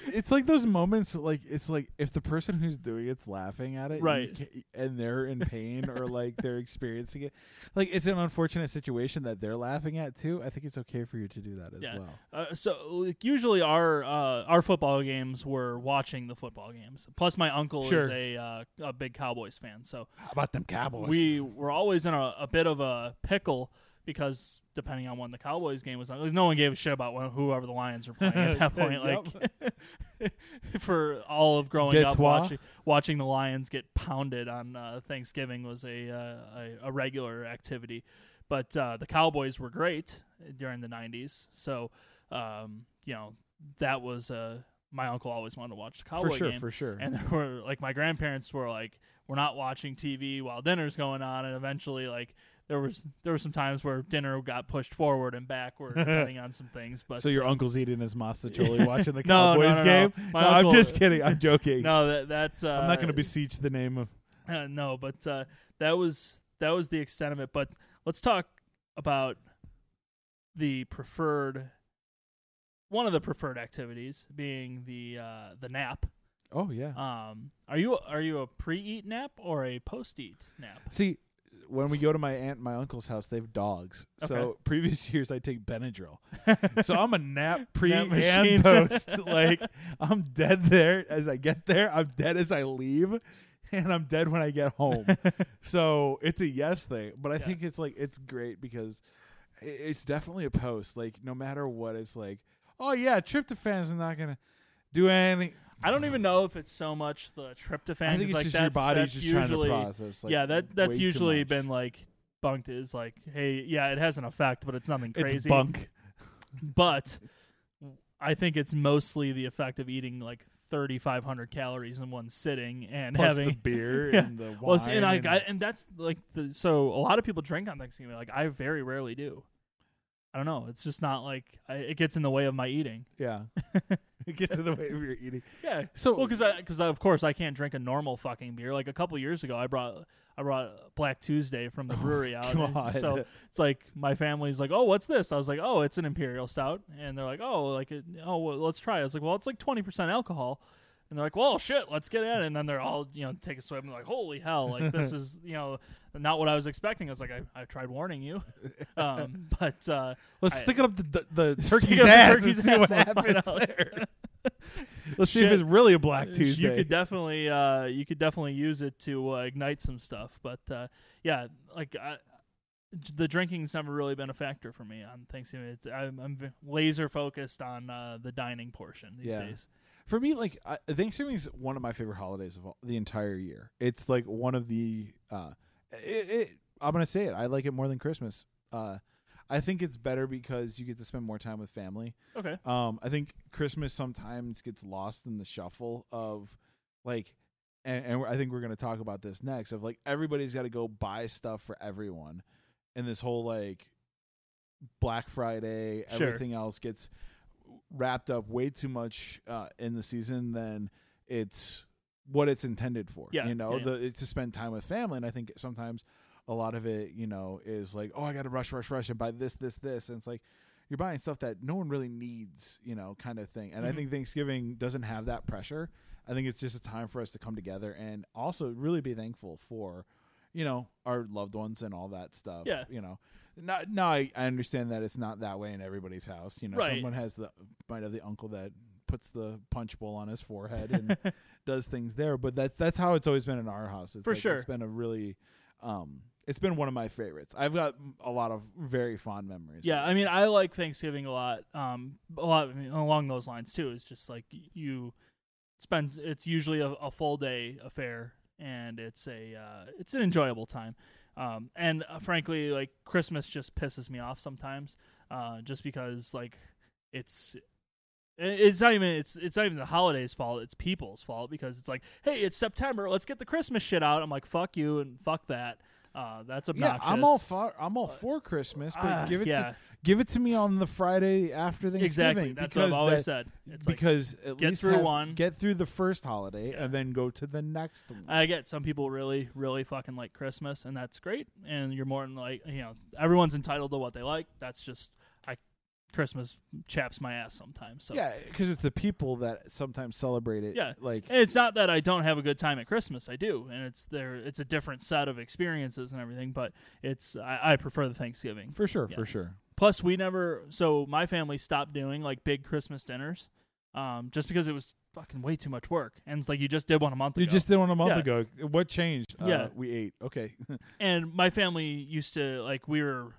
It- it's like those moments like it's like if the person who's doing it's laughing at it Right. ca- and they're in pain or like they're experiencing it like it's an unfortunate situation that they're laughing at too i think it's okay for you to do that as Yeah. well Uh, so, like, usually our uh, our football games were watching the football games. Plus, my uncle is a uh, a big Cowboys fan, so how about them cowboys we were always in a, a bit of a pickle because depending on when the Cowboys game was on, no one gave a shit about when, whoever the Lions were playing at that point. Like for all of growing up, watching watching the Lions get pounded on uh, Thanksgiving was a, uh, a a regular activity. But uh, the Cowboys were great during the '90s, so um, you know that was uh, my uncle always wanted to watch the Cowboy for sure game for sure and there were like my grandparents were like we're not watching TV while dinner's going on and eventually like there was there were some times where dinner got pushed forward and backward depending on some things but so your uh, uncle's eating his mostaccioli watching the No, no, cowboys no, no. game? No, uncle- i'm just kidding. I'm joking. No that that uh, i'm not going to beseech the name of uh, no but uh, that was that was the extent of it but let's talk about the preferred one of the preferred activities being the uh, the nap. Oh yeah. Um are you are you a pre-eat nap or a post-eat nap? See, when we go to my aunt and my uncle's house, they have dogs. So previous years I take Benadryl. so I'm a nap pre nap and post. like I'm dead there as I get there. I'm dead as I leave, and I'm dead when I get home. so it's a yes thing. But I Yeah. think it's like it's great because it's definitely a post. Like no matter what, it's like, oh yeah, tryptophan's not gonna do anything. I don't even know if it's so much the tryptophan. I think it's like just that's, your body's that's just usually, trying to process. Like, yeah, that that's usually been like bunked is like, hey, yeah, it has an effect, but it's nothing crazy. it's bunk. But I think it's mostly the effect of eating like 3,500 calories in one sitting and Plus having the beer Yeah. and the wine. Well, and I, and- I and that's like the so a lot of people drink on Thanksgiving. Like I very rarely do. I don't know. It's just not like I, it gets in the way of my eating. yeah, it gets in the way of your eating. Yeah. So Well, because because of course I can't drink a normal fucking beer. Like a couple years ago, I brought I brought Black Tuesday from the oh Bruery out. and Oh, God. So it's like my family's like, oh, what's this? I was like, oh, it's an imperial stout, and they're like, oh, like it, oh, well, let's try. it. I was like, well, it's like twenty percent alcohol. And they're like, "Well, shit, let's get at it." And then they're all, you know, take a swig and they're like, "Holy hell! Like this is, you know, not what I was expecting." I was like, "I, I tried warning you," um, but uh, let's I- stick it up the the, the turkey's it the ass turkey's and see ass, what let's happens there. let's see if it's really a Black Tuesday. You could definitely, uh, you could definitely use it to uh, ignite some stuff. But uh, yeah, like I, the drinking's never really been a factor for me on Thanksgiving. It's, I'm, I'm laser focused on uh, the dining portion these Yeah. days. For me, like I, Thanksgiving is one of my favorite holidays of all, the entire year. It's like one of the. Uh, it, it, I'm gonna say it. I like it more than Christmas. Uh, I think it's better because you get to spend more time with family. Okay. Um, I think Christmas sometimes gets lost in the shuffle of like, and, and I think we're gonna talk about this next. Of like everybody's got to go buy stuff for everyone, and this whole like Black Friday, Sure. everything else gets wrapped up way too much uh, in the season than it's what it's intended for. Yeah, you know, yeah, the it's to spend time with family, and I think sometimes a lot of it, you know, is like, oh, I got to rush, rush, rush, and buy this, this, this, and it's like you're buying stuff that no one really needs, you know, kind of thing. And I Mhm. think Thanksgiving doesn't have that pressure. I think it's just a time for us to come together and also really be thankful for, you know, our loved ones and all that stuff. Yeah. You know, not, now I, I understand that it's not that way in everybody's house. You know, Right. someone has the might have the uncle that puts the punch bowl on his forehead and does things there, but that's that's how it's always been in our house. It's For like, sure. it's been a really, um, it's been one of my favorites. I've got a lot of very fond memories. Yeah, I mean, I like Thanksgiving a lot. Um, a lot I mean, along those lines too. It's just like you spend. It's usually a, a full day affair, and it's a uh, it's an enjoyable time. Um, and uh, frankly, like Christmas just pisses me off sometimes, uh, just because like it's. It's not even it's it's not even the holidays' fault. It's people's fault because it's like, hey, it's September. Let's get the Christmas shit out. I'm like, fuck you and fuck that. Uh, that's yeah. obnoxious. I'm all for I'm all for Christmas, but Ah, give it yeah, to give it to me on the Friday after Thanksgiving. exactly. That's what I've always that- said. It's like because at get least through have- one. get through the first holiday, Yeah. and then go to the next one. I get some people really, really fucking like Christmas, and that's great. And you're more than like, you know, everyone's entitled to what they like. That's just, I, Christmas chaps my ass sometimes. So Yeah, because it's the people that sometimes celebrate it. Yeah. like And it's not that I don't have a good time at Christmas. I do, and it's there. It's a different set of experiences and everything. But it's I, I prefer the Thanksgiving. for sure, Yeah. for sure. Plus, we never. So my family stopped doing like big Christmas dinners, um, just because it was fucking way too much work. And it's like you just did one a month ago. You ago. just did one a month Yeah. ago. What changed? Yeah. uh, we ate. Okay, and my family used to like we were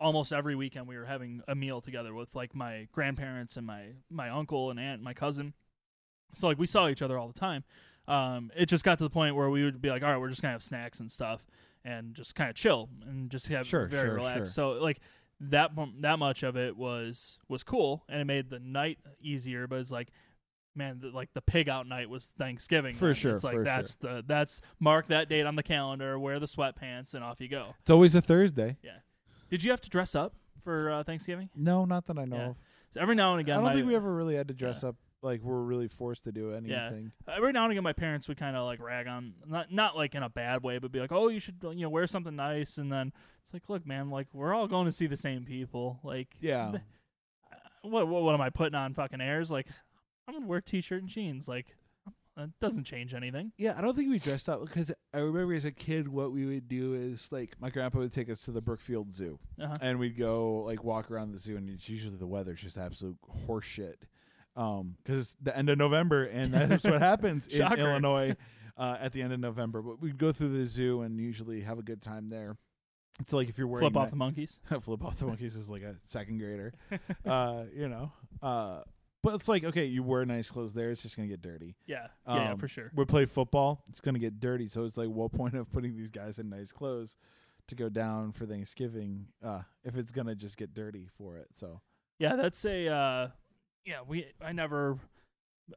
almost every weekend we were having a meal together with like my grandparents and my my uncle and aunt and my cousin so like we saw each other all the time um it just got to the point where we would be like all right we're just gonna have snacks and stuff and just kind of chill and just have Sure, very sure, relaxed so like that that much of it was was cool and it made the night easier but it's like man the, like the pig out night was thanksgiving For then. sure, it's like that's the that's mark that date on the calendar wear the sweatpants and off you go it's always a Thursday. Yeah. Did you have to dress up for uh, Thanksgiving? No, not that I know Yeah. of. So every now and again, I don't think we ever really had to dress Yeah. up like we're really forced to do anything. Uh, every now and again, my parents would kind of like rag on, not not like in a bad way, but be like, "Oh, you should you know wear something nice." And then it's like, "Look, man, like we're all going to see the same people. Like, Yeah, th- uh, what what, what am I putting on fucking airs? Like, I'm gonna wear t-shirt and jeans. Like, uh, That doesn't change anything. Yeah, I don't think we dressed up because I remember as a kid what we would do is like my grandpa would take us to the Brookfield Zoo Uh-huh. and we'd go like walk around the zoo and it's usually the weather's just absolute horse shit. Um, because it's the end of November and that's what happens in Shocker. Illinois uh, at the end of November. But we'd go through the zoo and usually have a good time there. It's like if you're wearing Flip off the monkeys. flip off the monkeys is like a second grader. uh, you know. Uh, but it's like okay, you wear nice clothes there. It's just gonna get dirty. Yeah, yeah, yeah, Um, for sure. We play football. It's gonna get dirty. So it's like, what point of putting these guys in nice clothes to go down for Thanksgiving uh, if it's gonna just get dirty for it? So Yeah, that's a uh yeah, we I never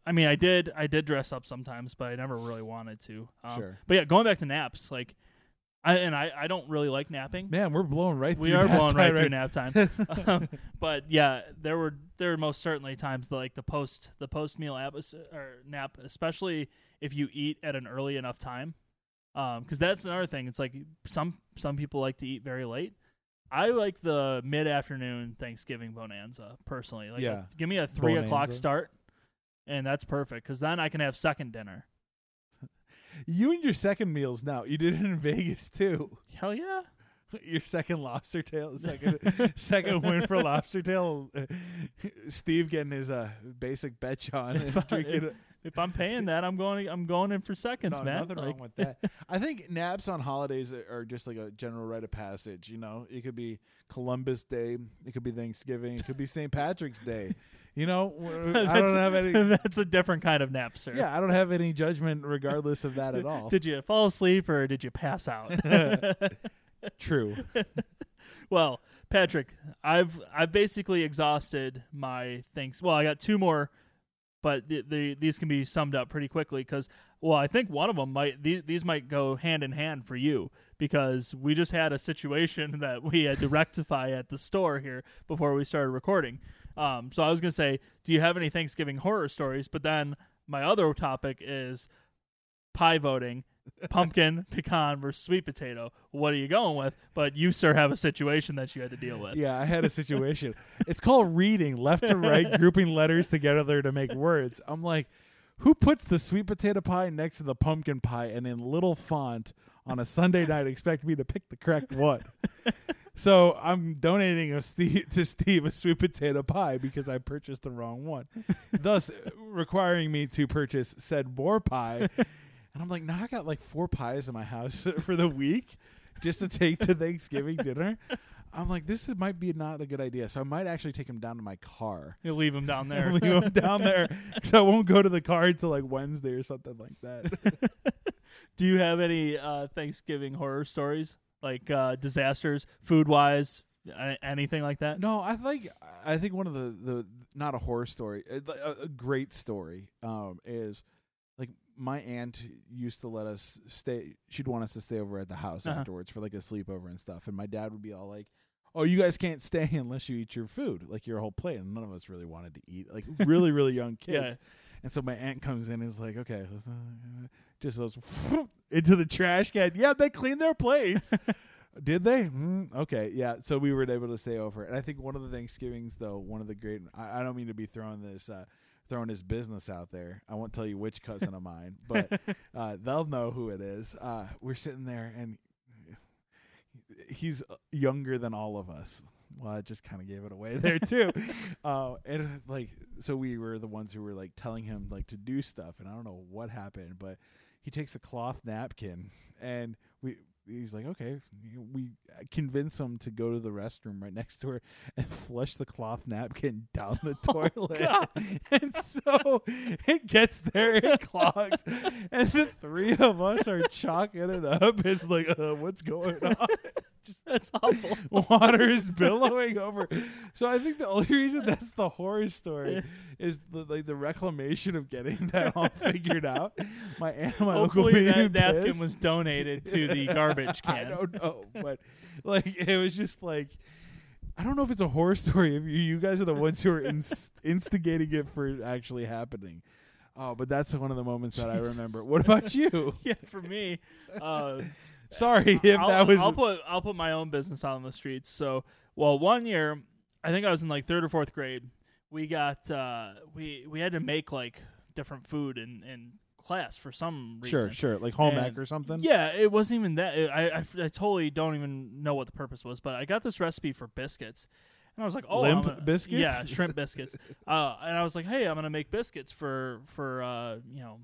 I mean I did I did dress up sometimes, but I never really wanted to. Um, sure, But yeah, going back to naps, like I and I, I don't really like napping. man, we're blowing right. we through are that blowing right through nap time. um, but yeah, there were there were most certainly times like the post the post meal nap or nap, especially if you eat at an early enough time, because that's another thing. It's like some some people like to eat very late. I like the mid afternoon Thanksgiving bonanza personally. Like, Yeah. give me a three o'clock start, and that's perfect because then I can have second dinner. you and your second meals now. You did it in Vegas too. Hell yeah! Your second lobster tail, second second win for lobster tail. Steve getting his uh, basic bet on If and I- drinking. If I'm paying that, I'm going. I'm going in for seconds, no, man. Nothing Like, wrong with that. I think naps on holidays are just like a general rite of passage. You know, it could be Columbus Day, it could be Thanksgiving, it could be St. Patrick's Day. You know, I don't have any. that's a different kind of nap, sir. Yeah, I don't have any judgment regardless of that at all. Did you fall asleep or did you pass out? True. well, Patrick, I've I've basically exhausted my thanks. Well, I got two more, but the, the, these can be summed up pretty quickly because well, I think one of them might these, these might go hand in hand for you because we just had a situation that we had to rectify at the store here before we started recording. Um, so I was gonna say, do you have any Thanksgiving horror stories? But then my other topic is pie voting pumpkin, pecan versus sweet potato. What are you going with? But you, sir, have a situation that you had to deal with. Yeah, I had a situation. it's called reading left to right, grouping letters together to make words. I'm like, who puts the sweet potato pie next to the pumpkin pie and in little font on a Sunday night expect me to pick the correct one? so I'm donating a Steve, to Steve a sweet potato pie because I purchased the wrong one, thus requiring me to purchase said more pie. And I'm like, now I got like four pies in my house for the week just to take to Thanksgiving dinner. I'm like, this is, might be not a good idea. So I might actually take him down to my car. You leave him down there. Leave him down there. So I won't go to the car until like Wednesday or something like that. Do you have any uh, Thanksgiving horror stories, like uh, disasters, food wise, anything like that? no, I think I think one of the the not a horror story, a, a- a great story um, is my aunt used to let us stay. She'd want us to stay over at the house Uh-huh. afterwards for like a sleepover and stuff. And my dad would be all like, "Oh, you guys can't stay unless you eat your food, like your whole plate." And none of us really wanted to eat, like really, really young kids. Yeah. And so my aunt comes in and is like, "Okay," uh, just goes into the trash can. Yeah, they cleaned their plates. Did they? Mm, okay, yeah. So we were able to stay over, and I think one of the Thanksgivings, though, one of the great. I, I don't mean to be throwing this, uh, throwing his business out there. I won't tell you which cousin of mine, but uh, they'll know who it is. Uh, we're sitting there, and he's younger than all of us. Well, I just kind of gave it away there too. uh, and like, so we were the ones who were like telling him like to do stuff, and I don't know what happened, but he takes a cloth napkin, and we. He's like, okay. We convince him to go to the restroom right next to her and flush the cloth napkin down the toilet. God. and so it gets there, it clogs, and the three of us are chalking it up. It's like, uh, what's going on? That's awful. Water is billowing over. So I think the only reason that's the horror story is the like the reclamation of getting that all figured out. My aunt and my uncle Hopefully being that napkin pissed. was donated to the garbage can. I don't know, but like it was just like I don't know if it's a horror story. If you, you guys are the ones who are ins- instigating it for actually happening. Oh, but that's one of the moments that I remember. What about you? yeah, for me, uh, Sorry if I'll, that was. I'll put I'll put my own business out on the streets. So, well, one year, I think I was in like third or fourth grade. We got uh, we we had to make like different food and and class for some reason. Sure, sure, like home ec or something. Yeah, it wasn't even that. I, I I totally don't even know what the purpose was, but I got this recipe for biscuits, and I was like, "Oh, Limp gonna- biscuits? Yeah, shrimp biscuits. uh, and I was like, "Hey, I'm gonna make biscuits for for uh, you know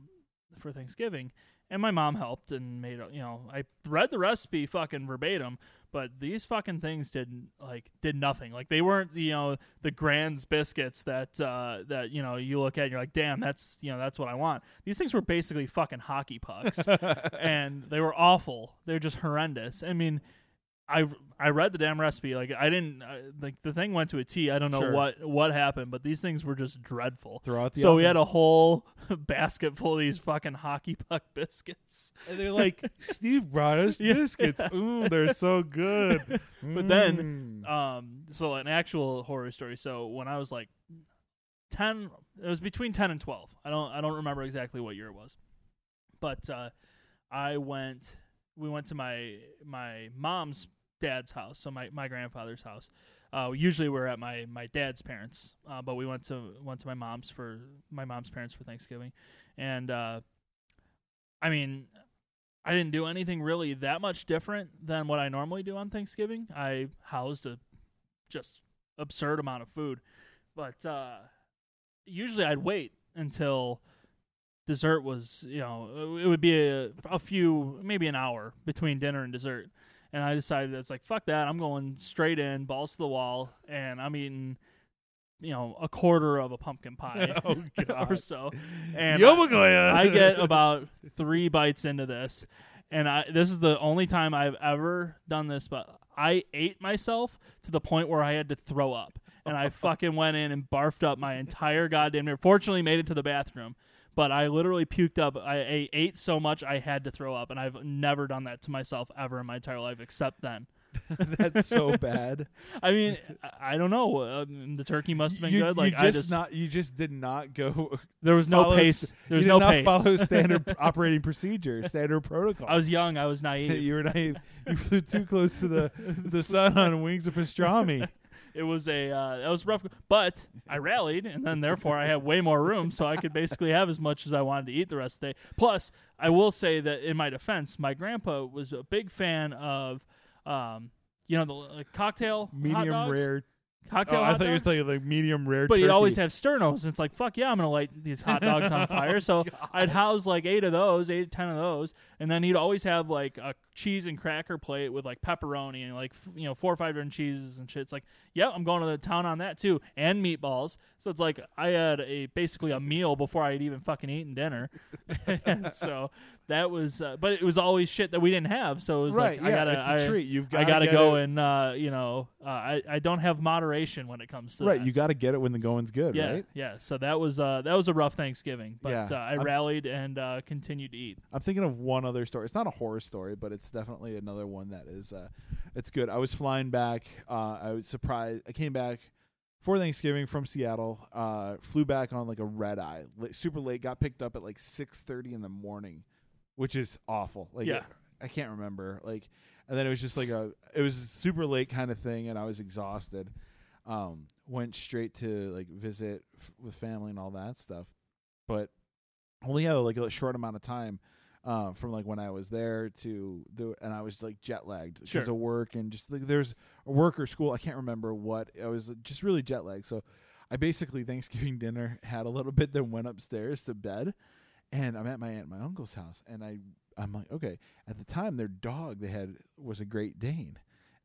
for Thanksgiving." And my mom helped and made you know I read the recipe fucking verbatim, but these fucking things didn't like did nothing. Like they weren't you know the Grand's biscuits that uh, that you know you look at and you're like, damn, that's you know that's what I want. These things were basically fucking hockey pucks and they were awful. They're just horrendous. I mean, I I read the damn recipe. Like I didn't uh, like the thing went to a T. I don't know Sure. what what happened, but these things were just dreadful. Throw out the So we had a whole basket full of these fucking hockey puck biscuits. And they're like, Steve brought us Yeah. biscuits. Ooh, they're so good. But then, Mm. Um, so an actual horror story. So when I was like ten, it was between ten and twelve. I don't I don't remember exactly what year it was, but uh, I went. We went to my my mom's dad's house, so my, my grandfather's house. Uh, usually we're at my, my dad's parents, uh, but we went to went to my mom's for my mom's parents for Thanksgiving, and uh, I mean, I didn't do anything really that much different than what I normally do on Thanksgiving. I housed a just absurd amount of food, but uh, usually I'd wait until dessert was you know it would be a, a few maybe an hour between dinner and dessert and i decided it's like fuck that i'm going straight in balls to the wall and i'm eating you know a quarter of a pumpkin pie Oh, or so and Yomagoya. I get about three bites into this, and I this is the only time I've ever done this. But I ate myself to the point where I had to throw up, and I fucking went in and barfed up my entire goddamn. Fortunately, made it to the bathroom, but I literally puked up. I, I ate so much I had to throw up, and I've never done that to myself ever in my entire life except then. That's so bad. I mean, I, don't know. Um, the turkey must have been you, good. Like you I just, just not you just did not go there was no follow pace. There was you no not pace. follow standard operating procedure, standard protocol. I was young. I was naive. you were naive. You flew too close to the the sun on wings of pastrami. It was a uh, that was rough, but I rallied, and then therefore I had way more room, so I could basically have as much as I wanted to eat the rest of the day. Plus, I will say that in my defense, my grandpa was a big fan of, um, you know, the like, cocktail hot Medium dogs? rare. Cocktail. Oh, I hot thought you were dogs? like medium rare. But he'd always have sternos, and it's like, fuck yeah, I'm gonna light these hot dogs on fire. So I'd house like eight of those, eight ten of those, and then he'd always have like a cheese and cracker plate with like pepperoni and like f- you know four or five different cheeses and shit. It's like, yeah, I'm going to the town on that too, and meatballs. So it's like I had a basically a meal before I had even fucking eaten dinner. so that was, uh, but it was always shit that we didn't have. So it was right. like, yeah, I gotta, it's a I, treat. You've got I gotta go it. and uh, you know, uh, I I don't have moderation when it comes to right. that. You got to get it when the going's good. Yeah, Right. yeah. So that was uh that was a rough Thanksgiving, but Yeah. uh, I I'm- rallied and uh, continued to eat. I'm thinking of one other story. It's not a horror story, but it's definitely another one that is uh it's good. I was flying back. Uh I was surprised. I came back for Thanksgiving from Seattle. Uh flew back on like a red eye. Super late, got picked up at like 6:30 in the morning, which is awful. Like Yeah. I can't remember. Like and then it was just like a it was a super late kind of thing and I was exhausted. Um went straight to like visit f- with family and all that stuff. But only had like a short amount of time uh, from like when I was there to the and I was like jet lagged because Sure. of work and just like there's a work or school I can't remember what I was just really jet lagged so I basically Thanksgiving dinner had a little bit then went upstairs to bed and I'm at my aunt and my uncle's house and I I'm like okay at the time their dog they had was a Great Dane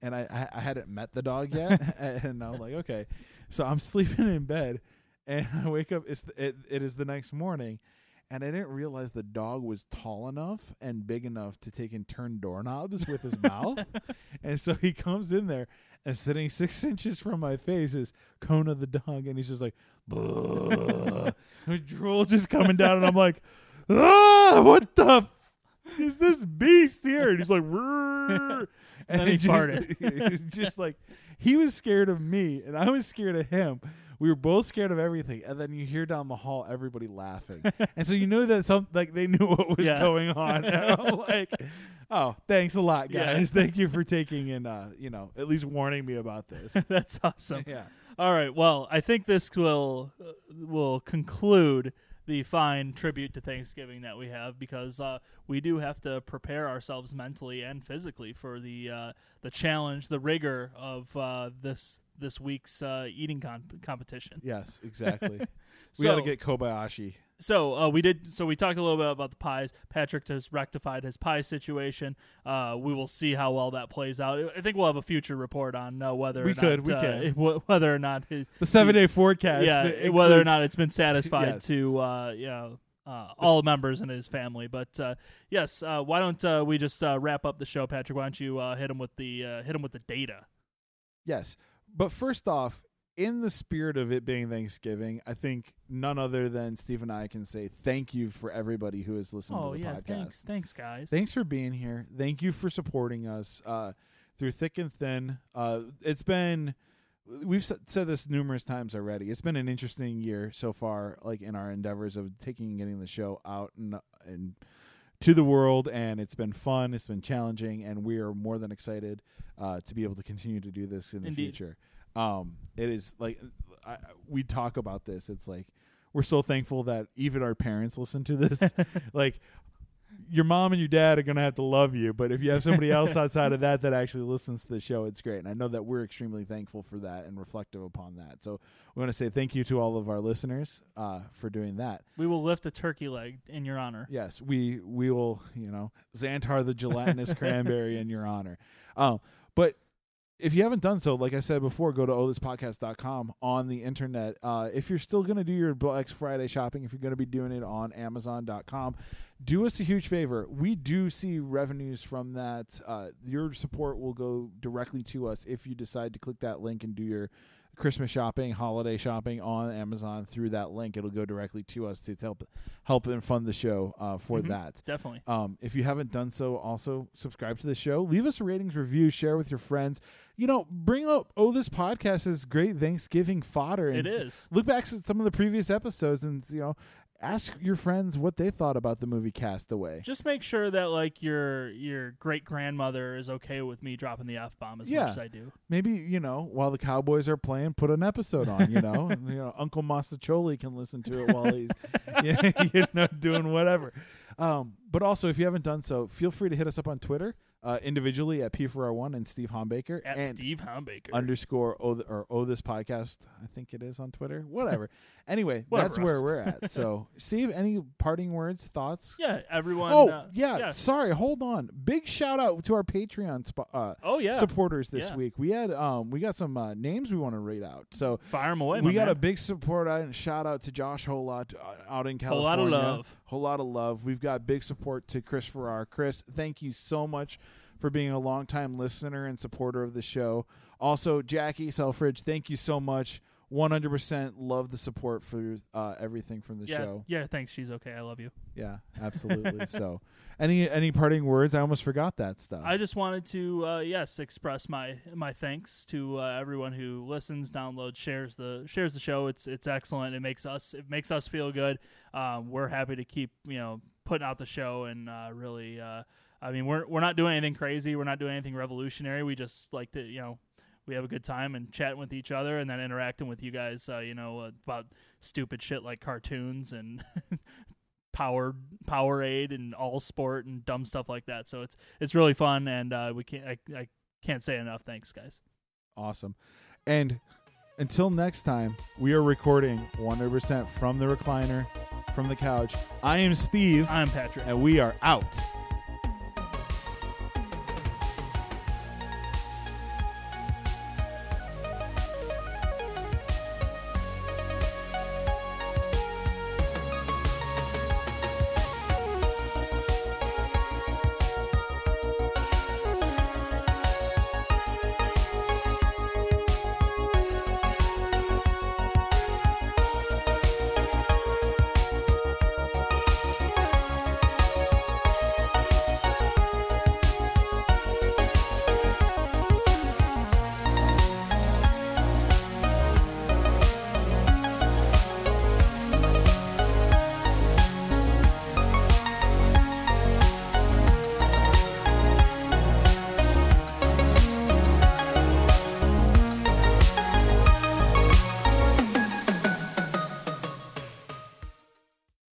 and I I, I hadn't met the dog yet and I was like okay so I'm sleeping in bed and I wake up it's the, it, it is the next morning and I didn't realize the dog was tall enough and big enough to take and turn doorknobs with his mouth. And so he comes in there and sitting six inches from my face is Kona the dog, and he's just like, "Bleh." Drool just coming down, and I'm like, ah, what the f- is this beast here? And he's like, "Rrrr." And then he just, farted. just like he was scared of me, and I was scared of him. We were both scared of everything, and then you hear down the hall everybody laughing, and so you know that some like they knew what was Yeah. going on. And I'm like, oh, thanks a lot, Yeah. guys. Thank you for taking and uh, you know, at least warning me about this. That's awesome. yeah. All right. Well, I think this will uh, will conclude the fine tribute to Thanksgiving that we have because uh, we do have to prepare ourselves mentally and physically for the uh, the challenge, the rigor of uh, this this week's uh, eating con- competition. Yes, exactly. we So- got to get Kobayashi. So uh, we did. So we talked a little bit about the pies. Patrick has rectified his pie situation. Uh, we will see how well that plays out. I think we'll have a future report on uh, whether We or could, Not, we uh, can. wh- whether or not his The seven day forecast. yeah that whether or not it's been satisfied Yes. to uh, you know. Uh, all members in his family, but uh, yes, uh, why don't uh, we just uh, wrap up the show, Patrick? Why don't you uh, hit him with the uh, hit him with the data? Yes. But first off, in the spirit of it being Thanksgiving, I think none other than Steve and I can say thank you for everybody who has listened oh to the yeah, podcast. thanks, thanks guys. Thanks for being here. Thank you for supporting us uh, through thick and thin. Uh, it's been we've said this numerous times already. It's been an interesting year so far, like in our endeavors of taking and getting the show out and and to the world, and it's been fun. It's been challenging, and we are more than excited uh, to be able to continue to do this in the Indeed. future. Um, it is like I, we talk about this. It's like we're so thankful that even our parents listen to this. like your mom and your dad are gonna have to love you, but if you have somebody else outside of that that actually listens to the show, it's great. And I know that we're extremely thankful for that and reflective upon that. So we want to say thank you to all of our listeners uh, for doing that. we will lift a turkey leg in your honor. Yes, we we will, you know, Xantar the gelatinous cranberry in your honor. Um, if you haven't done so, like I said before, go to othispodcast.com on the internet. Uh, if you're still going to do your Black Friday shopping, if you're going to be doing it on amazon.com, do us a huge favor. We do see revenues from that. Uh, your support will go directly to us if you decide to click that link and do your Christmas shopping, holiday shopping on Amazon through that link. It'll go directly to us to help help and fund the show uh, for Mhm. that. Definitely. Um, if you haven't done so, also subscribe to the show. Leave us a ratings review. Share with your friends. You know, bring up oh this podcast is great Thanksgiving fodder. And It is. Look back at some of the previous episodes and you know ask your friends what they thought about the movie Castaway. Just make sure that like your your great grandmother is okay with me dropping the f bomb as Yeah. much as I do. Maybe you know while the Cowboys are playing, put an episode on. You know, and, you know Uncle Mostaccioli can listen to it while he's you know doing whatever. Um, but also, if you haven't done so, feel free to hit us up on Twitter uh, individually at P4R1 and Steve Hombaker At and Steve Hombaker. underscore o th- or o this podcast. I think it is on Twitter. Whatever. anyway, Whatever, that's where we're at. So, Steve, any parting words, thoughts? yeah, everyone. oh uh, yeah, yeah. sorry. Hold on. Big shout out to our Patreon sp- uh, Oh yeah. supporters this Yeah. week. We had um we got some uh, names we want to read out. So fire them away. we got man. a big support out and shout out to Josh Holot uh, out in Whole California. lot of love. Whole lot of love. We've got big support to Chris Farrar. Chris, thank you so much for being a longtime listener and supporter of the show. Also, Jackie Selfridge, thank you so much. 100% love the support for uh, everything from the yeah, show. yeah. Thanks. She's okay. I love you. Yeah, absolutely. so, any any parting words? I almost forgot that stuff. I just wanted to, uh, yes, express my my thanks to uh, everyone who listens, downloads, shares the shares the show. It's it's excellent. It makes us it makes us feel good. Um, we're happy to keep you know putting out the show and uh, really. Uh, I mean, we're we're not doing anything crazy. We're not doing anything revolutionary. We just like to you know we have a good time and chatting with each other and then interacting with you guys. Uh, you know about stupid shit like cartoons and. Power Powerade and All Sport and dumb stuff like that. So it's it's really fun, and uh, we can't I, I can't say enough. Thanks, guys. Awesome. And until next time, we are recording 100% from the recliner, from the couch. I am Steve, I'm Patrick. and we are out.